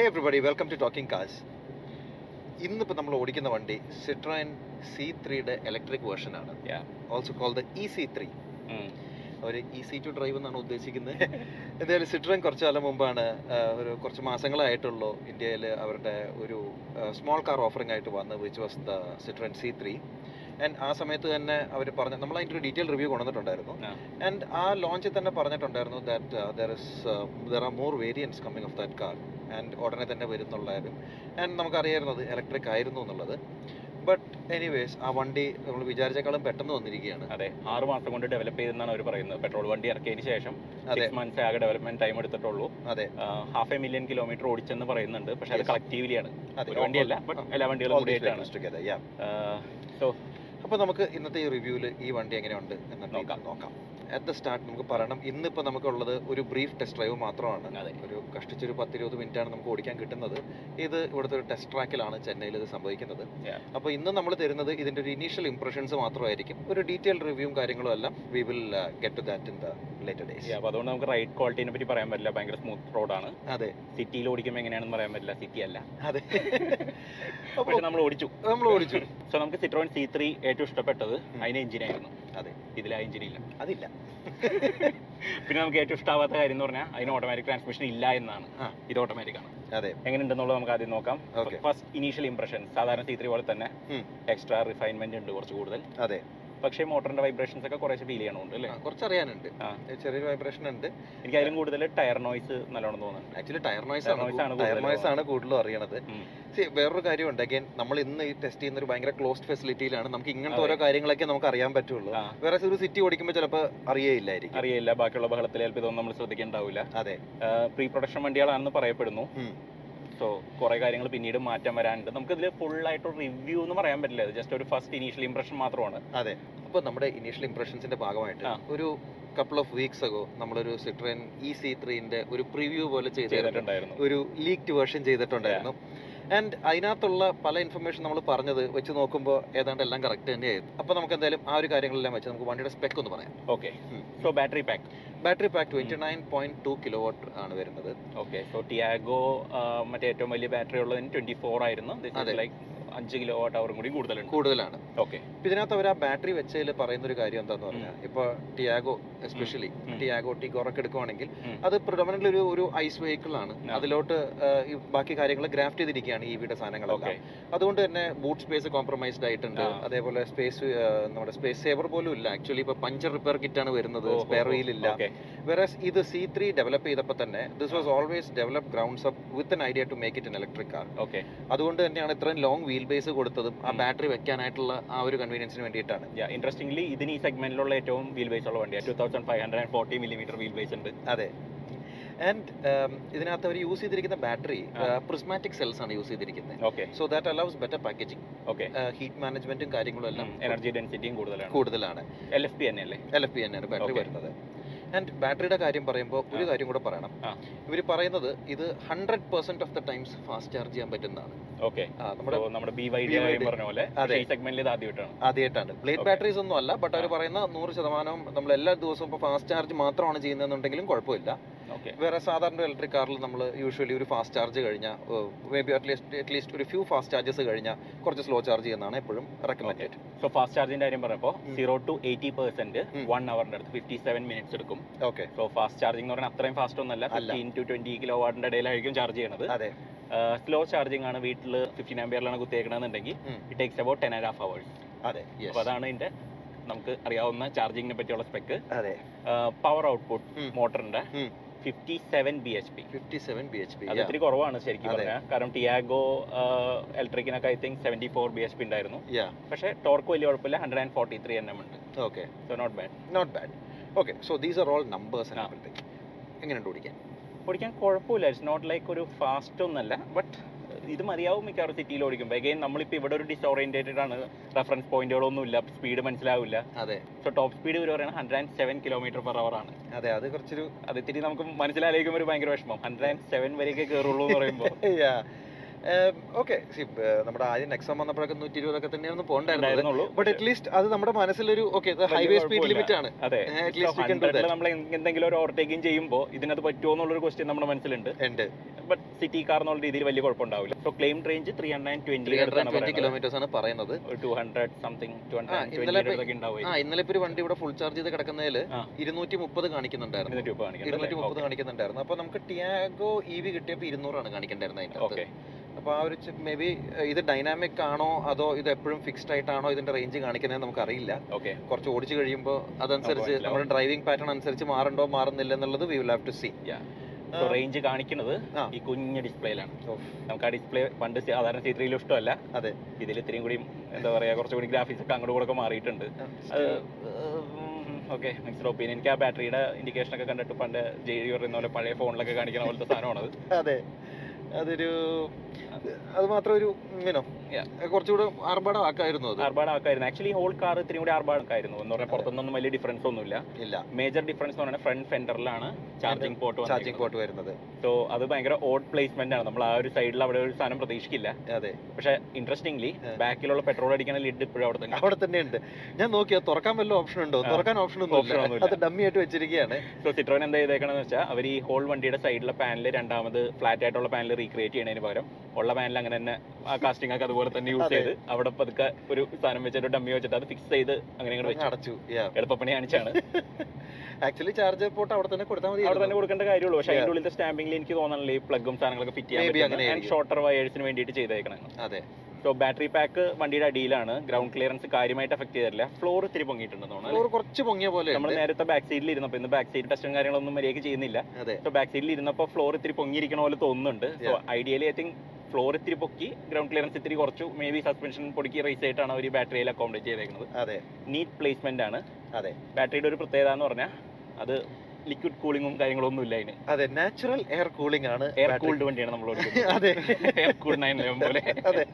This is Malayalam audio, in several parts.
Hey everybody welcome to talking cars ഇന്നിപ്പോൾ നമ്മൾ ഓടിക്കുന്ന വണ്ടി സിട്രോയിൻ സി ത്രീയുടെ ഇലക്ട്രിക് വേർഷൻ ആണ്. Also call the E C three ഒരു ഇ സി ടു ഡ്രൈവ് എന്നാണ് ഉദ്ദേശിക്കുന്നത്. എന്തായാലും സിട്രോൻ കുറച്ച് കാലം മുമ്പാണ് ഒരു കുറച്ച് മാസങ്ങളായിട്ടുള്ളൂ ഇന്ത്യയിൽ അവരുടെ ഒരു സ്മോൾ കാർ ഓഫറിംഗ് ആയിട്ട് വന്ന് which was the Citroen C three and ആ സമയത്ത് തന്നെ അവർ പറഞ്ഞു നമ്മൾ അതിന്റെ ഒരു ഡീറ്റെയിൽ റിവ്യൂ കൊണ്ടുവന്നിട്ടുണ്ടായിരുന്നു. ആൻഡ് ആ ലോഞ്ചിൽ തന്നെ പറഞ്ഞിട്ടുണ്ടായിരുന്നു that there is there are more variants coming of that car and ഉടനെ തന്നെ വരും വരുന്നുള്ളായിരുന്നു ആൻഡ് നമുക്കറിയായിരുന്നത് ഇലക്ട്രിക് ആയിരുന്നു എന്നുള്ളത്. ബട്ട് എനിവേസ് ആ വണ്ടി നമ്മൾ വിചാരിച്ചേക്കാളും പെട്ടെന്ന് വന്നിരിക്കുകയാണ്. അതെ ആറ് മാസം കൊണ്ട് ഡെവലപ്പ് ചെയ്തെന്നാണ് അവർ പറയുന്നത്. പെട്രോൾ വണ്ടി ഇറക്കിയതിന് ശേഷം അതെ. സിക്സ് മന്ത്സ് ആകെ ഡെവലപ്മെന്റ് ടൈം എടുത്തിട്ടുള്ളൂ. അതെ. ഹാഫ് എ മില്യൺ കിലോമീറ്റർ ഓടിച്ചെന്ന് പറയുന്നുണ്ട്. പക്ഷെ അത്. കളക്റ്റീവ്ലിയാണ് അതെ. ഒരു വണ്ടിയല്ല ബട്ട് എല്ലാ വണ്ടികളും അപ്പൊ കൂടിയിട്ടാണ്. സോ അപ്പോൾ നമുക്ക് ഇന്നത്തെ ഈ റിവ്യൂവിൽ ഈ വണ്ടി എങ്ങനെയുണ്ട് എന്ന് നോക്കാം. നോക്കാം. അറ്റ് ദ സ്റ്റാർട്ട് നമുക്ക് പറയണം. ഇന്നിപ്പോൾ നമുക്കുള്ളത് ഒരു ബ്രീഫ് ടെസ്റ്റ് ഡ്രൈവ് മാത്രമാണ്. ഒരു കഷ്ടിച്ചൊരു പത്തിരുപത് മിനിറ്റ് ആണ് നമുക്ക് ഓടിക്കാൻ കിട്ടുന്നത്. ഇത് ഇവിടുത്തെ ഒരു ടെസ്റ്റ് ട്രാക്കിലാണ് ചെന്നൈയിൽ ഇത് സംഭവിക്കുന്നത്. അപ്പോൾ ഇന്ന് നമ്മൾ തരുന്നത് ഇതിന്റെ ഒരു ഇനീഷ്യൽ ഇംപ്രഷൻസ് മാത്രമായിരിക്കും. ഒരു ഡീറ്റെയിൽ റിവ്യൂവും കാര്യങ്ങളും എല്ലാം we will get to that in the later days അപ്പോൾ അതുകൊണ്ട് നമുക്ക് റൈഡ് ക്വാളിറ്റിനെ പറ്റി പറയാൻ പറ്റില്ല. ഭയങ്കര സ്മൂത്ത് റോഡാണ് അതെ. സിറ്റിയിൽ ഓടിക്കുമ്പോൾ എങ്ങനെയാണെന്ന് പറയാൻ പറ്റില്ല. സിറ്റി അല്ല. അതെ. അപ്പോൾ നമ്മൾ ഓടിച്ചു. നമ്മൾ ഓടിച്ചു. സോ നമുക്ക് സിട്രോൺ സി ത്രീ ഏറ്റവും ഇഷ്ടപ്പെട്ടത്. അതിന് എഞ്ചിനായിരുന്നു അതെ ഇതിൽ ആ എഞ്ചിനില്ല. അതില്ല. പിന്നെ നമുക്ക് ഏറ്റവും ഇഷ്ടമാവാത്ത കാര്യം എന്ന് പറഞ്ഞാൽ അതിന് ഓട്ടോമാറ്റിക് ട്രാൻസ്മിഷൻ ഇല്ല എന്നാണ്. ഇത് ഓട്ടോമാറ്റിക് ആണ്. അതെ. എങ്ങനെയുണ്ടെന്നുള്ളത് നമുക്ക് ആദ്യം നോക്കാം. ഫസ്റ്റ് ഇനീഷ്യൽ ഇംപ്രഷൻ സാധാരണ സി ത്രീ പോലെ തന്നെ എക്സ്ട്രാ റിഫൈൻമെന്റ് ഉണ്ട് കുറച്ച് കൂടുതൽ. അതെ. പക്ഷേ മോട്ടറിന്റെ വൈബ്രേഷൻസ് ഒക്കെ കുറേശ്ശെ ഫീൽ ചെയ്യണമുണ്ട് അല്ലേ? കുറച്ച് അറിയാനുണ്ട് ചെറിയ ചെറിയൊരു വൈബ്രേഷൻ ഉണ്ട്. എനിക്ക് അതിലും കൂടുതൽ ടയർ നോയ്സ് നല്ലോണം തോന്നുന്നുണ്ട്. ആക്ച്വലി ടയർ നോയ്സ് ആണ് ടയർ നോയ്സ് ആണ് കൂടുതലും അറിയണത്. വേറൊരു കാര്യം വേറൊരു കാര്യമുണ്ട്. അഗൈൻ നമ്മൾ ഇന്ന് ഈ ടെസ്റ്റ് ചെയ്യുന്ന ഒരു ഭയങ്കര ക്ലോസ്ഡ് ഫെസിലിറ്റിയിലാണ് നമുക്ക് ഇങ്ങനത്തെ ഓരോ കാര്യങ്ങളൊക്കെ നമുക്ക് അറിയാൻ പറ്റുള്ളൂ. വേറെ ഒരു സിറ്റി ഓടിക്കുമ്പോൾ ചിലപ്പോൾ അറിയേയില്ലായിരിക്കും. അറിയില്ല ബാക്കിയുള്ള ബഹളത്തിൽ ചിലപ്പോൾ ഇതൊന്നും നമ്മൾ ശ്രദ്ധിക്കേണ്ടാവില്ല അതെ. പ്രീ പ്രൊഡക്ഷൻ വണ്ടികളാണെന്ന് പറയപ്പെടുന്നു. സോ കുറേ കാര്യങ്ങൾ പിന്നീട് മാറ്റം വരാനുണ്ട്. നമുക്ക് ഇതിൽ ഫുൾ ആയിട്ട് റിവ്യൂ എന്ന് പറയാൻ പറ്റില്ല. ജസ്റ്റ് ഒരു ഫസ്റ്റ് ഇനീഷ്യൽ ഇംപ്രഷൻ മാത്രമാണ്. അതെ. അപ്പോൾ നമ്മുടെ ഇനീഷ്യൽ ഇംപ്രഷൻസിന്റെ ഭാഗമായിട്ട് ഒരു കപ്പിൾ ഓഫ് വീക്സ് അഗോ നമ്മളൊരു സിട്രൻ ഇ സി ത്രീന്റെ ഒരു പ്രിവ്യൂ പോലെ ചെയ്തിട്ടുണ്ടായിരുന്നു. ഒരു ലീക്ഡ് വേർഷൻ ചെയ്തിട്ടുണ്ടായിരുന്നു. ആൻഡ് അതിനകത്തുള്ള പല ഇൻഫർമേഷൻ നമ്മൾ പറഞ്ഞത് വെച്ച് നോക്കുമ്പോൾ ഏതാണ്ട് എല്ലാം കറക്റ്റ് തന്നെയായിരുന്നു. അപ്പോൾ നമുക്ക് എന്തായാലും ആ ഒരു കാര്യങ്ങളെല്ലാം വെച്ച് നമുക്ക് വണ്ടിയുടെ സ്പെക്ക് ഒന്ന് പറയാം. Okay so battery pack battery pack twenty nine point two kilowatt ആണ് വരുന്നത് ഓക്കെ സോ ടിയാഗോ മറ്റേ ഏറ്റവും വലിയ ബാറ്ററി ഉള്ളതിന് ട്വന്റി ഫോർ ആയിരുന്നു. ലൈക്ക് അഞ്ച് കിലോ വാട്ട് അവറും കൂടി കൂടുതലുണ്ട്. കൂടുതലാണ്. ഓക്കെ ഇപ്പൊ ഇതിനകത്ത് അവർ ആ ബാറ്ററി വെച്ചതിൽ പറയുന്ന ഒരു കാര്യം എന്താന്ന് പറഞ്ഞാൽ ഇപ്പൊ ടിയാഗോ എസ്പെഷ്യലി ടിയാഗോ ടിഗോറൊക്കെ എടുക്കുവാണെങ്കിൽ അത് പ്രൊഡമനന്റ് ഒരു ഒരു ഐസ് വെഹിക്കിൾ ആണ്. അതിലോട്ട് ഈ ബാക്കി കാര്യങ്ങൾ ഗ്രാഫ്റ്റ് ചെയ്തിരിക്കുകയാണ് ഈ വീടെ സാധനങ്ങളൊക്കെ അതുകൊണ്ട് തന്നെ ബൂട്ട് സ്പേസ് കോംപ്രമൈസ്ഡ് ആയിട്ടുണ്ട്. അതേപോലെ സ്പേസ് നമ്മുടെ സ്പേസ് സേവർ പോലും ഇല്ല. ആക്ച്വലി ഇപ്പൊ പഞ്ചർ റിപ്പയർ കിറ്റ് ആണ് വരുന്നത്. സ്പെയർ വീൽ ഇല്ല. ഓക്കെ വേറെ ഇത് സി ത്രീ ഡെവലപ്പ് ചെയ്തപ്പോൾ തന്നെ this was always develop grounds up with an idea to make it an electric car okay അതുകൊണ്ട് തന്നെയാണ് ഇത്രയും ലോങ് വീൽ ബേസ് കൊടുത്തതും ആ. ബാറ്ററി വെക്കാനായിട്ടുള്ള ആ ഒരു കൺവീനിയൻസിന് വേണ്ടിയിട്ടാണ്. ഇൻട്രസ്റ്റിംഗ്ലി ഇതിന് ഈ സെഗ്മെന്റിലുള്ള ഏറ്റവും വീൽ ബേസ് ഉള്ള വണ്ടിയാണ് two thousand five hundred and forty millimetre wheel base ഉണ്ട്. അതെ. ആൻഡ് ഇതിനകത്ത് അവർ യൂസ് ചെയ്തിരിക്കുന്ന ബാറ്ററി പ്രിസ്മാറ്റിക് സെൽസ് ആണ് യൂസ് ചെയ്തിരിക്കുന്നത്. Okay so that allows better packaging okay heat മാനേജ്മെന്റും കാര്യങ്ങളും എല്ലാം എനർജി ഡെൻസിറ്റിയും കൂടുതലാണ്. കൂടുതലാണ്. എൽ എഫ് പി തന്നെയല്ലേ എൽ എഫ് പി തന്നെയാണ് ബാറ്ററി വരുന്നത്. ആൻഡ് ബാറ്ററിയുടെ കാര്യം പറയുമ്പോൾ ഒരു കാര്യം കൂടെ പറയണം. ഇവർ പറയുന്നത് ഇത് hundred percent of the times fast charge ചെയ്യാൻ പറ്റുന്നതാണ്. ആദ്യമായിട്ടാണ്. പ്ലേറ്റ് ബ്ലേഡ് ബാറ്ററീസ് ഒന്നും അല്ല ബട്ട് അവർ. പറയുന്ന നൂറ് ശതമാനവും നമ്മൾ എല്ലാ ദിവസവും ഇപ്പോൾ ഫാസ്റ്റ് ചാർജ് മാത്രമാണ് ചെയ്യുന്നതെന്നുണ്ടെങ്കിലും കുഴപ്പമില്ല. വേറെ സാധാരണ ഇലക്ട്രിക് കാറിൽ നമ്മൾ യൂഷ്വലി ഒരു ഫാസ്റ്റ് ചാർജ് കഴിഞ്ഞാൽ maybe at least at least ഒരു ഫ്യൂ ഫാസ്റ്റ് ചാർജസ് കഴിഞ്ഞാൽ കുറച്ച് സ്ലോ ചാർജ് ചെയ്യുന്നതാണ് എപ്പോഴും റെക്കമെൻഡഡ് സോ ഫാസ്റ്റ് ചാർജിന്റെ കാര്യം പറഞ്ഞപ്പോൾ. Zero to eighty percent. One അവറിന്റെ അടുത്ത് ഫിഫ്റ്റി സെവൻ മിനിറ്റ്സ് എടുക്കും ഓക്കെ സോ ഫാസ്റ്റ് ചാർജിംഗ് എന്ന് പറഞ്ഞാൽ അത്രയും ഫാസ്റ്റ് ഒന്നല്ല. ഫിഫ്റ്റീൻ ടു ട്വന്റി കിലോ വാട്ടിന്റെ ഇടയിലായിരിക്കും ചാർജ് ചെയ്യുന്നത് അതെ സ്ലോ ചാർജിംഗ് ആണ് വീട്ടിൽ ഫിഫ്റ്റീൻ ആംബിയറിലാണ് കുത്തിയേക്കണമെന്നുണ്ടെങ്കിൽ. It takes about ten and half hours അതെ. അപ്പോൾ അതാണ് ഇതിന്റെ നമുക്ക് അറിയാവുന്ന ചാർജിങ്ങിനെ പറ്റിയുള്ള സ്പെക്ക് അതെ power output മോട്ടറിന്റെ. Fifty seven B H P fifty seven B H P അത് ഇത്തിരി കുറവാണ് ശരിക്കും. പറഞ്ഞാൽ കാരണം Tiago ഇലക്ട്രിക്കിനൊക്കെ I think seventy four B H P ഉണ്ടായിരുന്നു. പക്ഷെ ടോർക്ക് വലിയ കുഴപ്പമില്ല. Hundred and forty three N M ഉണ്ട് okay so not bad not bad okay so these are all numbers. എങ്ങനെയുണ്ട് ഓടിക്കാൻ? ഓടിക്കാൻ കുഴപ്പമില്ല. ഇറ്റ്സ് നോട്ട് ലൈക്ക് ഒരു ഫാസ്റ്റ് ഒന്നല്ല. ബട്ട് ഇത് മതിയാവും മിക്കവാറും സിറ്റിയിൽ ഓടിക്കുമ്പോൾ അഗൈൻ നമ്മളിപ്പോൾ ഇവിടെ ഒരു ഡിസോറിയന്റേറ്റഡ് ആണ്. റെഫറൻസ് പോയിന്റുകളൊന്നും ഇല്ല സ്പീഡ് മനസ്സിലാവില്ല. അതെ. സോ ടോപ്പ് സ്പീഡ് ഇവർ പറയുന്നത് hundred and seven kilometre per hour ആണ്. അതെ അത് കുറച്ചൊരു അത് ഇത്തിരി നമുക്ക് മനസ്സിലായിരിക്കും ഒരു ഭയങ്കര വിഷമം. ഹൺഡ്രഡ് ആൻഡ് സെവൻ വരെയൊക്കെ കയറുള്ളൂ എന്ന് പറയുമ്പോൾ ഓക്കെ. നമ്മുടെ ആദ്യം നെക്സം വന്നപ്പോഴൊക്കെ നൂറ്റി ഇരുപതൊക്കെ തന്നെയായിരുന്നു ഒന്ന് ഉണ്ടായിരുന്നുള്ളൂ. ബട്ട് അറ്റ്ലീസ്റ്റ് അത് നമ്മുടെ മനസ്സിലൊരു ഓക്കെ ഹൈവേ സ്പീഡ് ലിമിറ്റ് ആണ്. നമ്മൾ എന്തെങ്കിലും ഒരു ഓവർടേക്കിംഗ് ചെയ്യുമ്പോൾ ഇതിനകത്ത് പറ്റുമോ എന്നുള്ളൊരു ക്വസ്റ്റ്യൻ നമ്മുടെ മനസ്സിലുണ്ട്. ഉണ്ട്. ബട്ട് സിറ്റി കാർ എന്നുള്ള രീതിയിൽ വലിയ കുഴപ്പമുണ്ടാവില്ല. So claim range three hundred twenty kilometres ആണ് പറയുന്നത്. ടു ഹൺഡ്രഡ് സംതിങ് ഇന്നലെ ഇപ്പൊ- ഒരു വണ്ടി ഇവിടെ ഫുൾ ചാർജ് ചെയ്ത് കിടക്കുന്നതിൽ. ഇരുന്നൂറ്റി മുപ്പത് കാണിക്കുന്നുണ്ടായിരുന്നു. ഇരുന്നൂറ്റി മുപ്പത് മുപ്പത് കാണിക്കുന്നുണ്ടായിരുന്നു. അപ്പൊ നമുക്ക് ടിയാഗോ ഇ വി കിട്ടിയപ്പോൾ ഇരുന്നൂറാണ് കാണിക്കണ്ടായിരുന്നത് അതിന്റെ ഓക്കെ അപ്പൊ ആ ഒരു മേ ബി ഇത് ഡൈനാമിക് ആണോ അതോ ഇത് എപ്പോഴും ഫിക്സ്ഡ് ആയിട്ടാണോ ഇതിന്റെ റേഞ്ച് കാണിക്കുന്നത് നമുക്കറിയില്ല. ഓക്കെ കുറച്ച് ഓടിച്ചു കഴിയുമ്പോൾ അതനുസരിച്ച് നമ്മുടെ ഡ്രൈവിംഗ് പാറ്റേൺ അനുസരിച്ച് മാറണ്ടോ മാറുന്നില്ല എന്നുള്ളത് we will have to see ya range കാണിക്കുന്നത് ഈ കുഞ്ഞ ഡിസ്പ്ലേയിലാണ്. നമുക്ക് ആ ഡിസ്പ്ലേ പണ്ട് സാധാരണ സി ത്രീയിൽ ഇഷ്ടമല്ല. അതെ. ഇതിൽ ഇത്രയും കൂടി എന്താ പറയാ കുറച്ചുകൂടി ഗ്രാഫിക്സ് ഒക്കെ അങ്ങോട്ട് കൂടെ മാറിയിട്ടുണ്ട്. ഓക്കെ മിക്സ്ഡ് ഒപ്പീനിയൻ എനിക്ക് ആ ബാറ്ററിയുടെ ഇൻഡിക്കേഷൻ ഒക്കെ കണ്ടിട്ട് പണ്ട് ജെ ഡി പറയുന്ന പോലെ പഴയ ഫോണിലൊക്കെ കാണിക്കുന്ന പോലത്തെ സാധനമാണത്. അതെ. അതൊരു അത് മാത്രം ഒരു Yeah. കുറച്ചുകൂടെ ആർഭാടമാക്കായിരുന്നു അത്. ആർഭാടമാക്കായിരുന്നു. ആക്ച്വലി ഹോൾ കാർ ഇത്തിരി കൂടി ആർഭാടമാക്കായിരുന്നു. എന്ന് പറഞ്ഞാൽ പുറത്തുനിന്നൊന്നും വലിയ ഡിഫറൻസ് ഒന്നുമില്ല. ഇല്ല. മേജർ ഡിഫറൻസ് എന്ന് പറഞ്ഞാൽ ഫ്രണ്ട് ഫെൻഡറിലാണ് ചാർജിംഗ് പോർട്ട് ചാർജിംഗ് പോർട്ട് വരുന്നത്. സോ അത് ഭയങ്കര ഓഡ് പ്ലേസ്മെന്റ് ആണ്. നമ്മൾ ആ ഒരു സൈഡിൽ അവിടെ ഒരു സാധനം പ്രതീക്ഷിക്കില്ല. അതെ. പക്ഷെ ഇൻട്രസ്റ്റിംഗ്ലി ബാക്കിലുള്ള പെട്രോൾ അടിക്കുന്ന ലിഡ് ഇപ്പോഴും അവിടെ തന്നെ അവിടെ തന്നെ ഉണ്ട്. ഞാൻ നോക്കിയാ തുറക്കാൻ വല്ല ഓപ്ഷൻ ഉണ്ടോ? തുറക്കാൻ ഓപ്ഷൻ ഒന്നും. അത് ഡമ്മി ആയിട്ട് വെച്ചിരിക്കുകയാണ്. സോ സിട്രോൻ എന്താ ചെയ്തേക്കണെന്ന് വെച്ചാൽ അവർ ഈ ഹോൾ വണ്ടിയുടെ സൈഡിലെ പാനൽ രണ്ടാമത് ഫ്ലാറ്റ് ആയിട്ടുള്ള പാനൽ റീക്രിയേറ്റ് ചെയ്യുന്നതിന് പകരം ഉള്ള പാനൽ അങ്ങനെ തന്നെ ആ കാസ്റ്റിംഗ് ഒക്കെ അതുപോലെ തന്നെ യൂസ്. ചെയ്ത് അവിടെ പതുക്കെ ഒരു സാധനം വെച്ചിട്ട് ഡമ്മി വെച്ചിട്ട് അത് ഫിക്സ് ചെയ്ത് അങ്ങനെ വെച്ചു. അടച്ചു. എളുപ്പപ്പണി കാണിച്ചാണ്. ആക്ച്വലി ചാർജ് പോട്ട് അവിടെ തന്നെ കൊടുത്താൽ മതി അവിടെ തന്നെ കൊടുക്കേണ്ട കാര്യമുള്ളൂ. പക്ഷേ. അതിന്റെ ഉള്ളിലത്തെ സ്റ്റാമ്പിംഗിൽ എനിക്ക് തോന്നണില്ല ഈ പ്ലഗും സാധനങ്ങളൊക്കെ ഫിറ്റ് ചെയ്യാൻ ഷോർട്ടർ വയേഴ്സിന് വേണ്ടിയിട്ട് ചെയ്തേക്കണം. അതെ. സോ ബാറ്ററി പാക്ക് വണ്ടിയുടെ അടിയിലാണ്. ഗ്രൗണ്ട് ക്ലിയറൻസ് കാര്യമായിട്ട് എഫക്ട് ചെയ്തിട്ടില്ല. ഫ്ലോർ ഇത്തിരി പൊങ്ങിയിട്ടുണ്ടെന്ന് കുറച്ച് പൊങ്ങിയ പോലെ നമ്മൾ നേരത്തെ ബാക്ക് സൈഡിൽ ഇരുന്നപ്പോൾ ഇന്ന് ബാക്ക് സൈഡ് ടെസ്റ്റും കാര്യങ്ങളൊന്നും മര്യാദയ്ക്ക് ചെയ്യുന്നില്ല. സോ ബാക്ക് സൈഡിൽ ഇരുന്നപ്പോൾ ഫ്ലോർ ഇത്തിരി പൊങ്ങിയിരിക്കണ പോലെ തോന്നുന്നുണ്ട്. So ideally I think floor ഇത്തിരി പൊക്കി ഗ്രൗണ്ട് ക്ലിയറൻസ് ഇത്തിരി കുറച്ചു മേ ബി സസ്പെൻഷൻ പൊടിക്ക് റേസ് ആയിട്ടാണ് അവർ ബാറ്ററിയിൽ അക്കോമഡേറ്റ് ചെയ്തേക്കുന്നത്. അതെ. നീറ്റ് പ്ലേസ്മെന്റ് ആണ്. അതെ. ബാറ്ററിയുടെ ഒരു പ്രത്യേകത എന്ന് പറഞ്ഞാൽ അത് ലിക്വിഡ് കൂളിങ്ങും കാര്യങ്ങളൊന്നും ഇല്ല അതിന്. അതെ നാച്ചുറൽ എയർ കൂളിംഗ് ആണ് എയർ കൂൾഡ് വണ്ടിയാണ് നമ്മൾ അതെ. എയർ കൂൾഡ് നയൻ പോലെ. അതെ.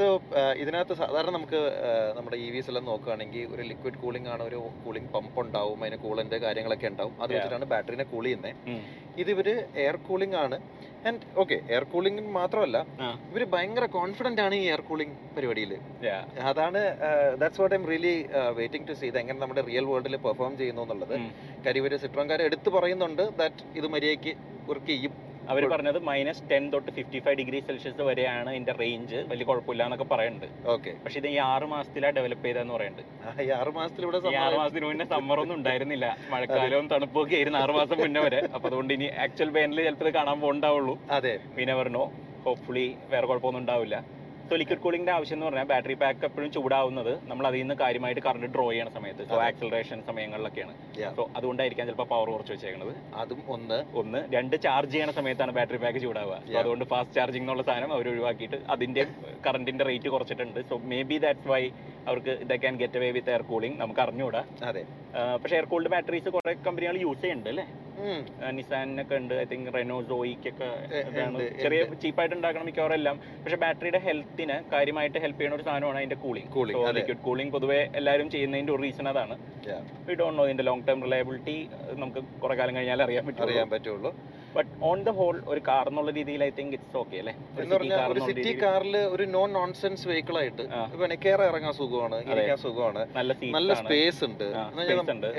സോ ഇതിനകത്ത് സാധാരണ നമുക്ക് നമ്മുടെ ഇ വിസ് എല്ലാം നോക്കുകയാണെങ്കിൽ ഒരു ലിക്വിഡ് കൂളിംഗ് ആണ് ഒരു കൂളിംഗ് പമ്പ് ഉണ്ടാവും അതിന് കൂളിന്റെ കാര്യങ്ങളൊക്കെ ഉണ്ടാവും അത്. വെച്ചിട്ടാണ് ബാറ്ററിനെ കൂൾ ചെയ്യുന്നത്. ഇത് ഇവർ എയർ കൂളിംഗ് ആണ് ആൻഡ് ഓക്കെ എയർ കൂളിംഗ് മാത്രമല്ല. ഇവർ ഭയങ്കര കോൺഫിഡന്റ് ആണ് ഈ എയർ കൂളിംഗ് പരിപാടിയിൽ. അതാണ് that's what I'm really waiting to see ഇത് എങ്ങനെ നമ്മുടെ റിയൽ വേൾഡിൽ പെർഫോം ചെയ്യുന്നു എന്നുള്ളത് കരിവര് സിട്രോൻകാരെ എടുത്തു പറയുന്നുണ്ട് ദാറ്റ് ഇത് മര്യാദയ്ക്ക് വർക്ക് ചെയ്യും അവർ പറഞ്ഞത് മൈനസ് ടെൻ തൊട്ട് ഫിഫ്റ്റി ഫൈവ് ഡിഗ്രി സെൽഷ്യസ് വരെയാണ് ഇതിന്റെ റേഞ്ച് വലിയ കുഴപ്പമില്ല എന്നൊക്കെ പറയുന്നുണ്ട്. ഓക്കെ പക്ഷെ ഇത് ഈ ആറ് മാസത്തിലാണ് ഡെവലപ്പ് ചെയ്തതെന്ന് പറയുന്നുണ്ട്. ഈ ആറ് മാസത്തിൽ ഇവിടെ ഈ ആറ് മാസത്തിന് മുന്നേ സമ്മറൊന്നും ഉണ്ടായിരുന്നില്ല. മഴക്കാലവും തണുപ്പും ഒക്കെ ആയിരുന്നു ആറ് മാസം മുന്നേ വരെ. അപ്പൊ അതുകൊണ്ട് ഇനി ആക്ച്വൽ വേനൽ ചിലപ്പോൾ ഇത് കാണാൻ പോകണ്ടാവുള്ളൂ അതെ. പിന്നെ പറഞ്ഞു നോ ഹോപ്പ്ഫുള്ളി വേറെ കുഴപ്പമൊന്നും ഉണ്ടാവില്ല. സോ ലിക്വിഡ് കൂളിംഗിന്റെ ആവശ്യം എന്ന് പറഞ്ഞാൽ ബാറ്ററി പാക്ക് എപ്പോഴും ചൂടാവുന്നത് നമ്മൾ അതിൽ നിന്ന് കാര്യമായിട്ട് കറണ്ട് ഡ്രോ ചെയ്യുന്ന സമയത്ത്. So acceleration സമയങ്ങളിലൊക്കെയാണ്. സോ അതുകൊണ്ടായിരിക്കാം ചിലപ്പോൾ പവർ കുറച്ച് വെച്ചേക്കുന്നത് അതും ഒന്ന്. ഒന്ന് രണ്ട് ചാർജ് ചെയ്യുന്ന സമയത്താണ് ബാറ്ററി പാക്ക് ചൂടാവുക. സോ അതുകൊണ്ട് ഫാസ്റ്റ് ചാർജിംഗ് എന്നുള്ള സാധനം അവർ ഒഴിവാക്കിയിട്ട് അതിന്റെ കറണ്ടിന്റെ റേറ്റ് കുറച്ചിട്ടുണ്ട്. So maybe that's why അവർക്ക് the can get away with air cooling നമുക്ക് അറിഞ്ഞുകൂടാ. അതെ. പക്ഷേ എയർ കൂൾഡ് ബാറ്ററീസ് കുറെ കമ്പനികൾ യൂസ് ചെയ്യുന്നുണ്ട് അല്ലേ. നിസാനൊക്കെ ഉണ്ട്. ഐ തിങ്ക് റെനോ സോയിക്കൊക്കെ ചെറിയ. ചീപ്പായിട്ട് ഉണ്ടാക്കണം മിക്കവാറും എല്ലാം പക്ഷെ ബാറ്ററിയുടെ ഹെൽത്തിന് കാര്യമായിട്ട് ഹെൽപ്പ് ചെയ്യുന്ന ഒരു സാധനമാണ് അതിന്റെ കൂളിംഗ് Cooling, അതെ. ലിക്വിഡ് കൂളിംഗ് പൊതുവെ എല്ലാവരും ചെയ്യുന്നതിന്റെ ഒരു റീസൺ അതാണ്. വി ഡോണ്ട് നോ ഇതിന്റെ ലോങ് ടേം റിലയബിലിറ്റി നമുക്ക് കുറെ കാലം കഴിഞ്ഞാൽ അറിയാൻ പറ്റും അറിയാൻ പറ്റുള്ളൂ. ബട്ട് ഓൺ ദ ഹോൾ ഒരു കാർ എന്നുള്ള രീതിയിൽ ഐ തിങ്ക് ഇറ്റ്സ് ഓക്കെ അല്ലേ? ഒരു സിറ്റി കാറിൽ ഒരു നോൺ നോൺസെൻസ് വെഹിക്കിൾ ആയിട്ട്. കയറി ഇറങ്ങാൻ സുഖമാണ് ഇരിക്കാൻ സുഖമാണ്. നല്ല സ്പേസ് ഉണ്ട്.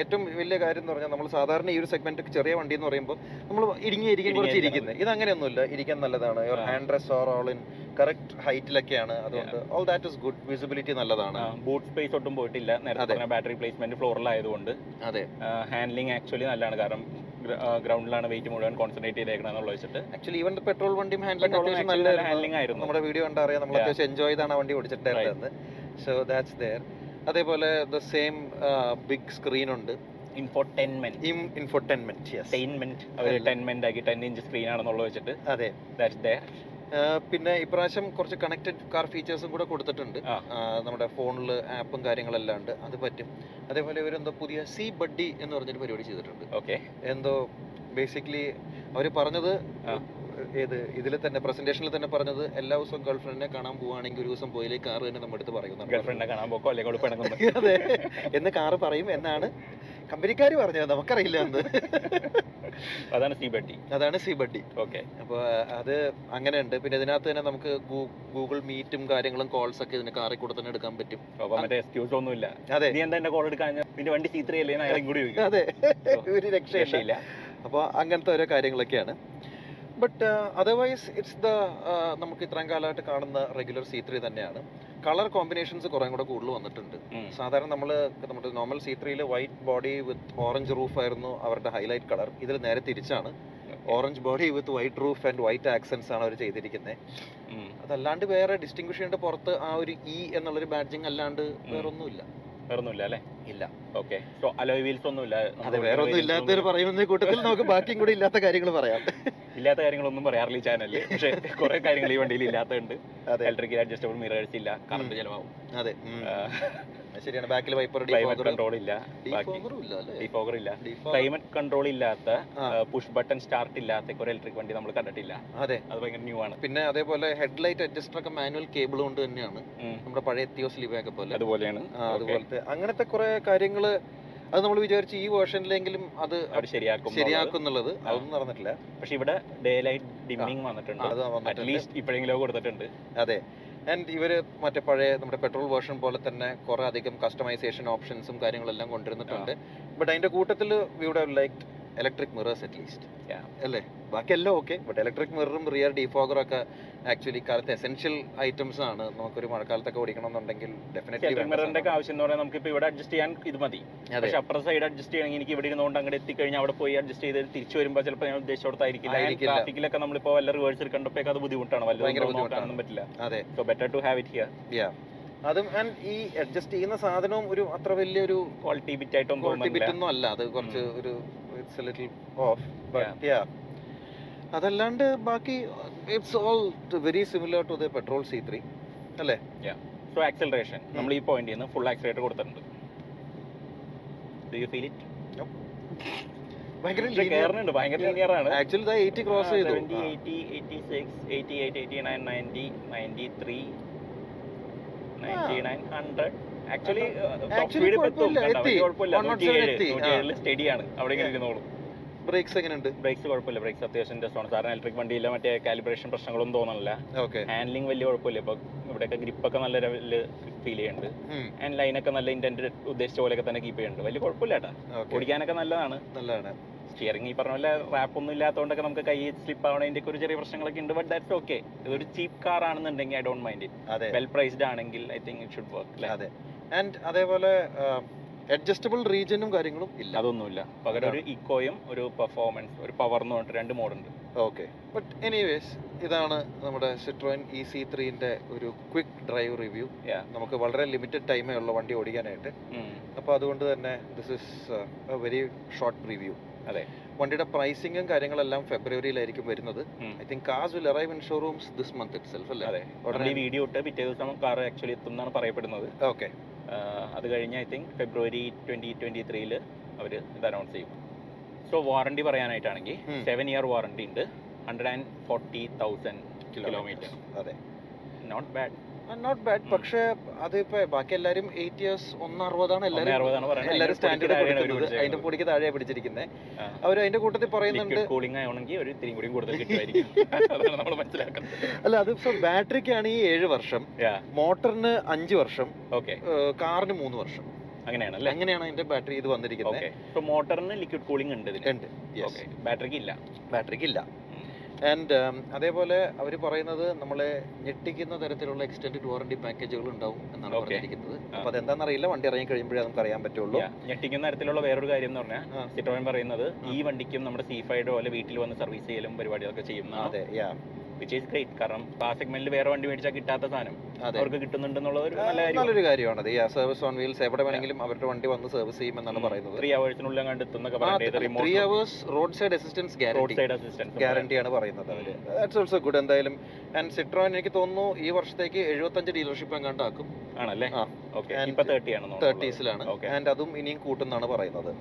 ഏറ്റവും വലിയ കാര്യം എന്ന് പറഞ്ഞാൽ നമ്മൾ സാധാരണ ഈ ഒരു സെഗ്മെന്റ് ചെറിയ വണ്ടി എന്ന് പറയുമ്പോൾ നമ്മൾ ഇടുങ്ങി ഇരിക്കും കുറച്ച് ഇരിക്കുന്നത്. ഇത് അങ്ങനെയൊന്നുമില്ല. ഇരിക്കാൻ നല്ലതാണ്. Your. Hand rest or all in correct ഹൈറ്റിലൊക്കെയാണ് അതുകൊണ്ട് all that is good visibility നല്ലതാണ്. ബൂട്ട് സ്പേസ് ഒട്ടും പോയിട്ടില്ല. നേരത്തെ ബാറ്ററി പ്ലേസ്മെന്റ് ഫ്ലോറിലായതുകൊണ്ട് അതെ. ഹാൻഡ്ലിംഗ് ആക്ച്വലി നല്ലതാണ്. കാരണം ഗ്രൗണ്ടിലാണ് വെയിറ്റ് മുഴുവൻ കോൺസെൻട്രേറ്റ് ചെയ്തേക്കണം എന്നുള്ള വെച്ചിട്ട് ആക്ച്വലി ഈവൻ പെട്രോൾ വണ്ടിയും ഹാൻഡ്ലിംഗ് അത്യാവശ്യം നല്ല നല്ല ആയിരുന്നു. നമ്മുടെ വീഡിയോ കണ്ടാ അറിയാം നമ്മൾ. അത്യാവശ്യം എൻജോയ് ചെയ്താണ് വണ്ടി ഓടിച്ചിട്ടുണ്ടായിരുന്നത് സോ ദാറ്റ്സ് ദെയർ അതേപോലെ ദ സെയിം ബിഗ് സ്ക്രീൻ ഉണ്ട്. ഇൻഫോർട്ടെൻമെന്റ് ഇൻഫോർട്ടെൻമെന്റ് ടെൻമെന്റ് അവർ അല്ല. ടെൻമെന്റ് ആക്കി ടെൻ ഇഞ്ച് സ്ക്രീൻ ആണെന്നുള്ളത് വെച്ചിട്ട് അതെ. ദാറ്റ്സ് ദയർ പിന്നെ ഇപ്രാവശ്യം കുറച്ച് കണക്റ്റഡ് കാർ ഫീച്ചേഴ്സും കൂടെ കൊടുത്തിട്ടുണ്ട്. നമ്മുടെ ഫോണിൽ ആപ്പും കാര്യങ്ങളെല്ലാം ഉണ്ട്. അത് പറ്റും. അതേപോലെ ഇവരെന്തോ പുതിയ സി ബഡ്ഡി എന്ന് പറഞ്ഞൊരു പരിപാടി ചെയ്തിട്ടുണ്ട്. ഓക്കെ എന്തോ ബേസിക്കലി അവർ പറഞ്ഞത്. ഏത് ഇതിൽ തന്നെ പ്രസന്റേഷനിൽ തന്നെ പറഞ്ഞത് എല്ലാ ദിവസവും ഗേൾഫ്രണ്ടിനെ കാണാൻ പോവാണെങ്കിൽ ഒരു ദിവസം പോയില്ലേ കാർ തന്നെ നമ്മുടെ അടുത്ത് പറയും ഗേൾഫ്രണ്ടിനെ കാണാൻ പോക്കോ? അല്ലെങ്കിൽ അതെ. എന്ന് കാറ് പറയും എന്നാണ് കമ്പനിക്കാർ പറഞ്ഞത്. നമുക്കറിയില്ല എന്ന് അതാണ് സി ബട്ടി. അതാണ് സി ബഡ്ഡി ഓക്കെ. അപ്പോൾ അത് അങ്ങനെ ഉണ്ട് പിന്നെ ഇതിനകത്ത് തന്നെ നമുക്ക് ഗൂഗിൾ മീറ്റും കാര്യങ്ങളും കോൾസ് ഒക്കെ ഇതിന് കാറിൽ കൂടെ തന്നെ എടുക്കാൻ പറ്റും. മറ്റേ എക്സ്ക്യൂസ് ഒന്നുമില്ല അതെ. നീ എന്താ എന്റെ കോൾ എടുക്കാൻ? നിന്റെ വണ്ടി സീത്രയല്ലേ അയാളും കൂടി അതെ. ഒരു രക്ഷയില്ല. അപ്പോൾ അങ്ങനത്തെ ഓരോ കാര്യങ്ങളൊക്കെയാണ്. ബട്ട് അതർവൈസ് ഇറ്റ്സ് ദ നമുക്ക് ഇത്രയും കാലമായിട്ട് കാണുന്ന റെഗുലർ സി ത്രീ തന്നെയാണ്. കളർ കോമ്പിനേഷൻസ് കുറേ കൂടെ കൂടുതൽ വന്നിട്ടുണ്ട്. സാധാരണ നമ്മൾ നമ്മുടെ നോർമൽ സി ത്രീയിൽ white body with orange roof ആയിരുന്നു അവരുടെ ഹൈലൈറ്റ് കളർ ഇതിൽ നേരെ തിരിച്ചാണ്. Orange body with white roof and white accents ആണ് അവർ ചെയ്തിരിക്കുന്നത് അതല്ലാണ്ട് വേറെ ഡിസ്റ്റിങ്വിഷ് ചെയ്യേണ്ട പുറത്ത് ആ ഒരു ഇ എന്നുള്ളൊരു ബാഡ്ജിങ് അല്ലാണ്ട് വേറൊന്നുമില്ല. വേറൊന്നുമില്ല അല്ലേ? ഇല്ല. ഓക്കെ അലോയ് വീൽസ് ഒന്നുമില്ല. അതെ വേറെ ഒന്നും ഇല്ലാത്തൊരു പറയുന്ന കൂട്ടത്തിൽ നമുക്ക് ബാക്കിയും കൂടി ഇല്ലാത്ത കാര്യങ്ങൾ പറയാം. ഇല്ലാത്ത കാര്യങ്ങളൊന്നും പറയാറില്ല ഈ ചാനലിൽ പക്ഷേ കുറെ കാര്യങ്ങൾ ഈ വണ്ടിയിൽ ഇല്ലാത്തതുണ്ട്. അതെ. ഇലക്ട്രിക് അഡ്ജസ്റ്റബിൾ മിറേഴ്സ് ഇല്ല കറണ്ട് ചെലവാകും. അതെ. ശരിയാണ്. ബാക്കിൽ വൈപ്പർ ക്ലൈമറ്റ് കൺട്രോൾ ഇല്ല. ഡിഫോഗർ ഇല്ല ക്ലൈമറ്റ് കൺട്രോൾ ഇല്ലാത്ത പുഷ് ബട്ടൺ സ്റ്റാർട്ട് ഇല്ലാത്ത ഒരു ഇലക്ട്രിക് വണ്ടി നമ്മൾ കണ്ടിട്ടില്ല. അതെ. അത് ഭയങ്കര ന്യൂ ആണ്. പിന്നെ അതേപോലെ ഹെഡ്ലൈറ്റ് അഡ്ജസ്റ്റർ ഒക്കെ മാനുവൽ കേബിൾ കൊണ്ട് തന്നെയാണ്. നമ്മുടെ പഴയ എത്തിയോസ് ലിവയൊക്കെ പോലെ. അതുപോലെയാണ്. അതുപോലത്തെ. അങ്ങനത്തെ കുറെ കാര്യങ്ങൾ അത് നമ്മൾ വിചാരിച്ചു ഈ വേർഷനിലെങ്കിലും അത് ശരിയാക്കും ശരിയാക്കും എന്നുള്ളത്. അതൊന്നും നടന്നിട്ടില്ല. പക്ഷെ ഇവിടെ ഡേ ലൈറ്റ് ഡിമ്മിങ് വന്നിട്ടുണ്ട്. അറ്റ്ലീസ്റ്റ് ഇപ്പോഴെങ്കിലും കൊടുത്തിട്ടുണ്ട്. അതെ. ആൻഡ് ഇവർ മറ്റേ പഴയ നമ്മുടെ പെട്രോൾ വേർഷൻ പോലെ തന്നെ കുറെ അധികം കസ്റ്റമൈസേഷൻ ഓപ്ഷൻസും കാര്യങ്ങളെല്ലാം കൊണ്ടുവരുന്നിട്ടുണ്ട് ബട്ട് അതിന്റെ കൂട്ടത്തിൽ ഇവിടെ like electric mirrors at least Yeah. അല്ലേ? ബാക്കിയെല്ലാം ഓക്കെ ബട്ട് ഇലക്ട്രിക് മിററും റിയർ ഡിഫോഗറും ഒക്കെ ആക്ച്വലി കാലത്ത് എസെൻഷ്യൽ ഐറ്റംസ് ആണ്. നമുക്കൊരു മഴക്കാലത്തൊക്കെ ഓടിക്കണം എന്നുണ്ടെങ്കിൽ ഡെഫിനറ്റ്ലി മിററിന്റെ ആവശ്യം എന്ന് നമുക്ക് ഇപ്പൊ ഇവിടെ അഡ്ജസ്റ്റ് ചെയ്യാൻ ഇത് മതി. പക്ഷെ അപ്പുറ സൈഡ് അഡ്ജസ്റ്റ് ചെയ്യണമെങ്കിൽ എനിക്ക് ഇവിടെ ഇരുന്നുകൊണ്ട് അങ്ങോട്ട് എത്തിക്കഴിഞ്ഞാൽ അവിടെ പോയി അഡ്ജസ്റ്റ് ചെയ്ത് തിരിച്ചു വരുമ്പോൾ ചിലപ്പോൾ ഞാൻ ഉദ്ദേശിച്ചോടത്തായിരിക്കില്ല. ട്രാഫിക്കിലൊക്കെ നമ്മളിപ്പോ വല്ല റിവേഴ്സ് എടുക്കേണ്ടപ്പോൾ അത് ബുദ്ധിമുട്ടാണ്. വല്ലതും നോക്കാനൊന്നും പറ്റില്ല. അതെ. So better to have it here അതും ആൻഡ് ഈ അഡ്ജസ്റ്റ് ചെയ്യുന്ന സാധനവും ഒരു അത്ര വലിയൊരു ക്വാളിറ്റി ബിറ്റ് ആയിട്ടൊന്നും ക്വാളിറ്റി ബിറ്റ് ഒന്നും അല്ല. അത് കുറച്ച് ഒരു it's little off but ya അതല്ലാണ്ട് ബാക്കി it's all very similar to the petrol C three അല്ലേ? സോ ആക്സലറേഷൻ നമ്മൾ ഈ പോയിന്റിൽ നിന്ന് ഫുൾ ആക്സിലേറ്റർ കൊടുത്തിട്ടുണ്ട്. ഡു യു ഫീൽ ഇറ്റ് ഭയങ്കര കയറുന്നുണ്ട് ഭയങ്കര ലീനിയർ ആണ്. ആക്ച്വലി എയ്റ്റി ക്രോസ് ചെയ്തു seventy eighty eighty six eighty eight eighty nine ninety ninety three ninety nine hundred actually Actually speed എത്തും കുഴപ്പമില്ല, കേട്ടോ, വലിയ എത്തി. കുഴപ്പമില്ല. 107 നൂറ്റിയേഴ് എത്തി, ആ. നൂറ്റിയേഴിൽ സ്റ്റഡിയാണ് അവിടെ ഇങ്ങനെ ഇരുന്നോളും. ബ്രേക്സ് എങ്ങനെയുണ്ട്? ബ്രേക്സ് കുഴപ്പമില്ല. ബ്രേക്സ് അത്യാവശ്യം ആണ്. സാറിന് ഇലക്ട്രിക് വണ്ടിയില്ല മറ്റേ കാലിബ്രേഷൻ പ്രശ്നങ്ങളൊന്നും തോന്നുന്നില്ല ഓക്കെ ഹാൻഡ്ലിംഗ് വലിയ കുഴപ്പമില്ല. ഇപ്പൊ ഇവിടെയൊക്കെ ഗ്രിപ്പൊക്കെ നല്ല ലെവലിൽ ഫീൽ ചെയ്യുന്നുണ്ട്. ആൻഡ് ലൈനൊക്കെ നല്ല ഇന്റന്റ് ഉദ്ദേശിച്ച പോലെയൊക്കെ തന്നെ കീപ്പ് ചെയ്യുന്നുണ്ട്. വലിയ കുഴപ്പമില്ല കേട്ടോ. ഓടിക്കാനൊക്കെ നല്ലതാണ്. നല്ലതാണ്. സ്റ്റിയറിംഗ് ഈ പറഞ്ഞ പോലെ റാപ്പ് ഒന്നും ഇല്ലാത്തതുകൊണ്ടൊക്കെ നമുക്ക് കൈ സ്ലിപ്പ് ആവണതിന്റെ ഒരു ചെറിയ പ്രശ്നങ്ങളൊക്കെ ഉണ്ട് ബട്ട് ദാറ്റ്സ് ഓക്കെ ഇതൊരു ചീപ്പ് കാർ ആണെന്നുണ്ടെങ്കിൽ I don't mind it well priced ആണെങ്കിൽ I think it should work അതെ. ആൻഡ് അതേപോലെ അഡ്ജസ്റ്റബിൾ റീജിയനും കാര്യങ്ങളും ഇല്ല. അതൊന്നുമില്ല. പകരം ഒരു ഇക്കോയും ഒരു പെർഫോമൻസ് ഒരു പവർ എന്ന് പറഞ്ഞിട്ട് രണ്ട് മോഡുണ്ട് ഓക്കെ ബട്ട് എനിവേസ് ഇതാണ് നമ്മുടെ സിട്രോയിൻ ഇ സി ത്രീന്റെ ഒരു ക്വിക്ക് ഡ്രൈവ് റിവ്യൂ. നമുക്ക് വളരെ ലിമിറ്റഡ് ടൈമേ ഉള്ള വണ്ടി ഓടിക്കാനായിട്ട്. അപ്പോൾ അതുകൊണ്ട് തന്നെ this is a very short review അതെ. വണ്ടിയുടെ പ്രൈസിങ്ങും കാര്യങ്ങളെല്ലാം ഫെബ്രുവരിയിലായിരിക്കും വരുന്നത്. I think cars will arrive in showrooms this month itself അല്ലേ? വീഡിയോ ഇട്ട് പിറ്റേ ദിവസം കാർ ആക്ച്വലി എത്തും എന്നാണ് പറയപ്പെടുന്നത്. ഓക്കെ അത് കഴിഞ്ഞ് I think February twenty twenty ത്രീയിൽ അവർ ഇത് അനൗൺസ് ചെയ്യും. സോ വാറണ്ടി പറയാനായിട്ടാണെങ്കിൽ. സെവൻ ഇയർ വാറണ്ടി ഉണ്ട്. Hundred and forty thousand kilometre അതെ. നോട്ട് ബാഡ് നോട്ട് ബാഡ് ഉം. പക്ഷേ അതിപ്പോ ബാക്കി എല്ലാരും എയ്റ്റ് ഇയേഴ്സ് ഒന്ന് അറുപതാണ് എല്ലാരും എല്ലാരും സ്റ്റാൻഡേർഡ് കൊടുക്കുന്നത്. അതിന്റെ പൊടിക്ക് താഴെ പിടിച്ചിരിക്കുന്നത്. അവർ അതിന്റെ കൂട്ടത്തിൽ പറയുന്നുണ്ട് കൂളിംഗ് ആണെങ്കിൽ ഒരു ഇത്തിരി കൂടി കൂടുതൽ കിട്ടുമായിരിക്കും. അല്ല അത് ഇപ്പൊ ബാറ്ററിക്കാണ് ഈ ഏഴ് വർഷം. മോട്ടറിന് അഞ്ച് വർഷം. ഓക്കെ. കാറിന് മൂന്ന് വർഷം. അങ്ങനെയാണ് അല്ലേ? അങ്ങനെയാണ് അതിന്റെ ബാറ്ററി ഇത് വന്നിരിക്കുന്നത് മോട്ടറിന് ലിക്വിഡ് കൂളിംഗ് ഉണ്ട് ഉണ്ട്. ബാറ്ററിക്ക് ഇല്ല. ബാറ്ററിക്ക് ഇല്ല. ആൻഡ് അതേപോലെ അവർ പറയുന്നത് നമ്മളെ ഞെട്ടിക്കുന്ന തരത്തിലുള്ള എക്സ്റ്റൻഡ് വാറണ്ടി പാക്കേജുകൾ ഉണ്ടാവും എന്നാണ് പറഞ്ഞിരിക്കുന്നത്. അപ്പൊ അതെന്താണെന്ന് അറിയില്ല വണ്ടി ഇറങ്ങി കഴിയുമ്പോഴേ നമുക്ക് അറിയാൻ പറ്റുള്ളൂ. ഞെട്ടിക്കുന്ന തരത്തിലുള്ള വേറൊരു കാര്യം എന്ന് പറഞ്ഞാൽ ആ. പറയുന്നത് ഈ വണ്ടിക്കും നമ്മുടെ സി ഫൈഡ് പോലെ വീട്ടിൽ വന്ന് സർവീസ് ചെയ്യലും പരിപാടികളൊക്കെ ചെയ്യുന്ന അതെ യാ വിച്ച് ഈസ് ഗ്രേറ്റ് കാരണം ആ സെഗ്മെന്റിൽ വേറെ വണ്ടി മേടിച്ചാൽ കിട്ടാത്ത സാധനം അവർക്ക് കിട്ടുന്നുണ്ടെന്നുള്ള ഒരു നല്ല കാര്യം നല്ലൊരു കാര്യമാണ് ഈ സർവീസ് ഓൺ വീൽസ് എവിടെ വേണമെങ്കിലും അവരുടെ വണ്ടി വന്ന് സർവീസ് ചെയ്യും എന്നാണ് പറയുന്നത്. ത്രീ അവേഴ്സിനുള്ളിൽ കണ്ട് എത്തുന്നൊക്കെ പറയുന്നത് three hours roadside assistance roadside assistance ഗ്യാരണ്ടിയാണ് പറയുന്നത് അവർ. ദാറ്റ്സ് ഓൾസോ ഗുഡ് എന്തായാലും ആൻഡ് സിട്രോൻ എനിക്ക് തോന്നുന്നു ഈ വർഷത്തേക്ക് എഴുപത്തഞ്ച് ഡീലർഷിപ്പ് എങ്ങാണ്ടാക്കും ആണല്ലേ? തേർട്ടീസിലാണ്. ആൻഡ് അതും ഇനിയും കൂട്ടുന്നാണ് പറയുന്നത്.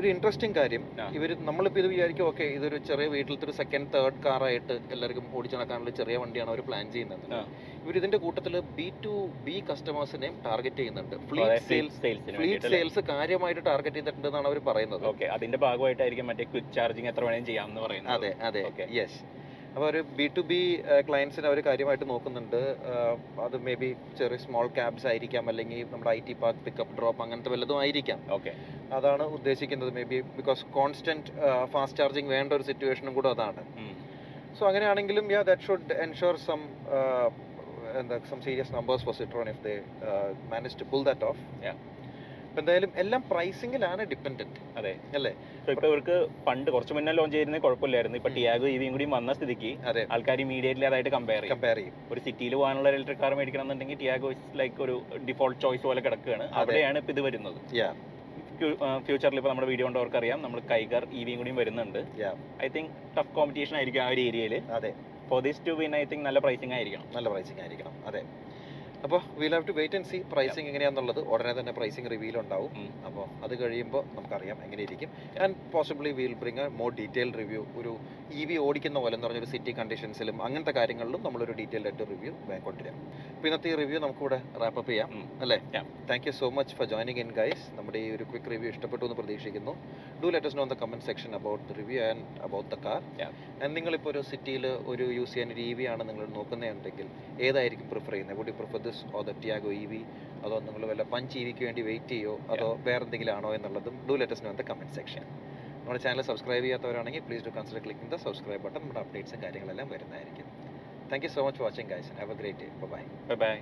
ഒരു ഇൻട്രസ്റ്റിംഗ് കാര്യം. ഇവർ നമ്മളിപ്പോൾ ഇത് വിചാരിക്കും ഓക്കെ ഇതൊരു ചെറിയ വീട്ടിലത്തെ ഒരു സെക്കൻഡ് തേർഡ് കാറായിട്ട് എല്ലാവർക്കും ഓടിച്ചു നടക്കാനുള്ള ചെറിയ വണ്ടിയാണ് അവർ പ്ലാൻ ചെയ്യുന്നത്. ഇവർ ഇതിന്റെ കൂട്ടത്തിൽ ബി ടു ബി കസ്റ്റമേഴ്സിനെയും ടാർഗറ്റ് ചെയ്യുന്നുണ്ട്. ഫ്ലീറ്റ് സെയിൽസ് ഫ്ലീറ്റ് സെയിൽസ് കാര്യമായിട്ട് ടാർഗറ്റ് ചെയ്തിട്ടുണ്ടെന്നാണ് അവർ പറയുന്നത്. അതിന്റെ ഭാഗമായിട്ടായിരിക്കും മറ്റേ ക്വിക്ക് ചാർജിങ് എത്ര വേണേലും ചെയ്യാമെന്ന് പറയുന്നത്. അതെ അതെ. യെസ് അപ്പോൾ ഒരു ബി ടു ബി ക്ലയൻസിനെ അവർ കാര്യമായിട്ട് നോക്കുന്നുണ്ട്. അത് മേ ബി ചെറിയ സ്മോൾ ക്യാബ്സ് ആയിരിക്കാം അല്ലെങ്കിൽ നമ്മുടെ I T park pickup drop അങ്ങനത്തെ വല്ലതും ആയിരിക്കാം. ഓക്കെ. അതാണ് ഉദ്ദേശിക്കുന്നത്. Maybe because constant fast charging വേണ്ട ഒരു സിറ്റുവേഷനും കൂടെ അതാണ്. സോ അങ്ങനെയാണെങ്കിലും ya that should ensure some എന്താ some serious numbers for Citroen if they manage to pull that off Yeah. എന്തായാലും എല്ലാം പ്രൈസിംഗിലാണ് ഡിപ്പെൻഡന്റ് അതെ. അല്ലേ? ഇപ്പൊ ഇവർക്ക് പണ്ട് കുറച്ച് മുന്നേ ലോഞ്ച് ചെയ്യുന്നത് കുഴപ്പമില്ലായിരുന്നു. ഇപ്പൊ. ടിയാഗോ ഇവിയും കൂടി വന്ന സ്ഥിതിക്ക് ആൾക്കാർ ഇമീഡിയറ്റ്ലി അതായിട്ട് കമ്പയർ ചെയ്യും. കമ്പയർ ചെയ്യും. ഒരു സിറ്റിയിൽ പോകാനുള്ള ഇലക്ട്രിക് കാർ മേടിക്കണം എന്നുണ്ടെങ്കിൽ ടിയാഗോ ലൈക്ക് ഒരു ഡിഫോൾട്ട് ചോയ്സ് പോലെ കിടക്കുകയാണ്. അവിടെയാണ് ഇപ്പൊ ഇത് വരുന്നത്. ഫ്യൂച്ചറിൽ ഇപ്പോൾ നമ്മുടെ വീഡിയോ കണ്ടവർക്ക് അറിയാം നമ്മൾ കൈകർ ഇവിയും കൂടി വരുന്നുണ്ട്. ഐ തിങ്ക് ടഫ് കോമ്പറ്റീഷൻ ആയിരിക്കും ആ ഒരു ഏരിയയിൽ അതെ. For this to win I think നല്ല പ്രൈസിംഗ് ആയിരിക്കണം. നല്ല പ്രൈസിംഗ് ആയിരിക്കണം. അതെ. അപ്പോൾ we'll have to wait and see pricing എങ്ങനെയാണെന്നുള്ളത് ഉടനെ തന്നെ പ്രൈസിങ് റിവീൽ ഉണ്ടാവും. അപ്പോൾ അത് കഴിയുമ്പോൾ നമുക്കറിയാം എങ്ങനെ ഇരിക്കും and possibly we'll bring a more detail review ഒരു ഇ വി ഓടിക്കുന്ന പോലെ എന്ന് പറഞ്ഞൊരു സിറ്റി കണ്ടീഷൻസിലും അങ്ങനത്തെ കാര്യങ്ങളിലും നമ്മളൊരു ഡീറ്റെയിൽഡ് ആയിട്ട് റിവ്യൂ കൊണ്ടുവരാം അപ്പോൾ ഇന്നത്തെ ഈ റിവ്യൂ നമുക്കിവിടെ റാപ്പപ്പ് ചെയ്യാം. അല്ലേ. Thank you so much for joining in guys നമ്മുടെ ഈ ഒരു ക്വിക്ക് റിവ്യൂ ഇഷ്ടപ്പെട്ടു എന്ന് പ്രതീക്ഷിക്കുന്നു. Do let us know the comment section about the review and about the car. And നിങ്ങളിപ്പോൾ ഒരു സിറ്റിയിൽ ഒരു യൂസ് ചെയ്യാൻ ഒരു ഇ വി ആണ് നിങ്ങൾ നോക്കുന്നതുണ്ടെങ്കിൽ ഏതായിരിക്കും പ്രിഫർ ചെയ്യുന്നത്? Would you prefer this or the Tiago E V അതോ നിങ്ങൾ വല്ല പഞ്ച് ഇ വിക്ക് വേണ്ടി വെയിറ്റ് ചെയ്യോ? അതോ വേറെ എന്തെങ്കിലും ആണോ എന്നുള്ളതും do let us know the comment section നമ്മുടെ ചാനൽ സബ്സ്ക്രൈബ് ചെയ്യാത്തവരാണെങ്കിൽ please do consider clicking the subscribe button നമ്മുടെ അപ്ഡേറ്റ്സും കാര്യങ്ങളെല്ലാം വരുന്നതായിരിക്കും. Thank you so much watching guys have a great day bye bye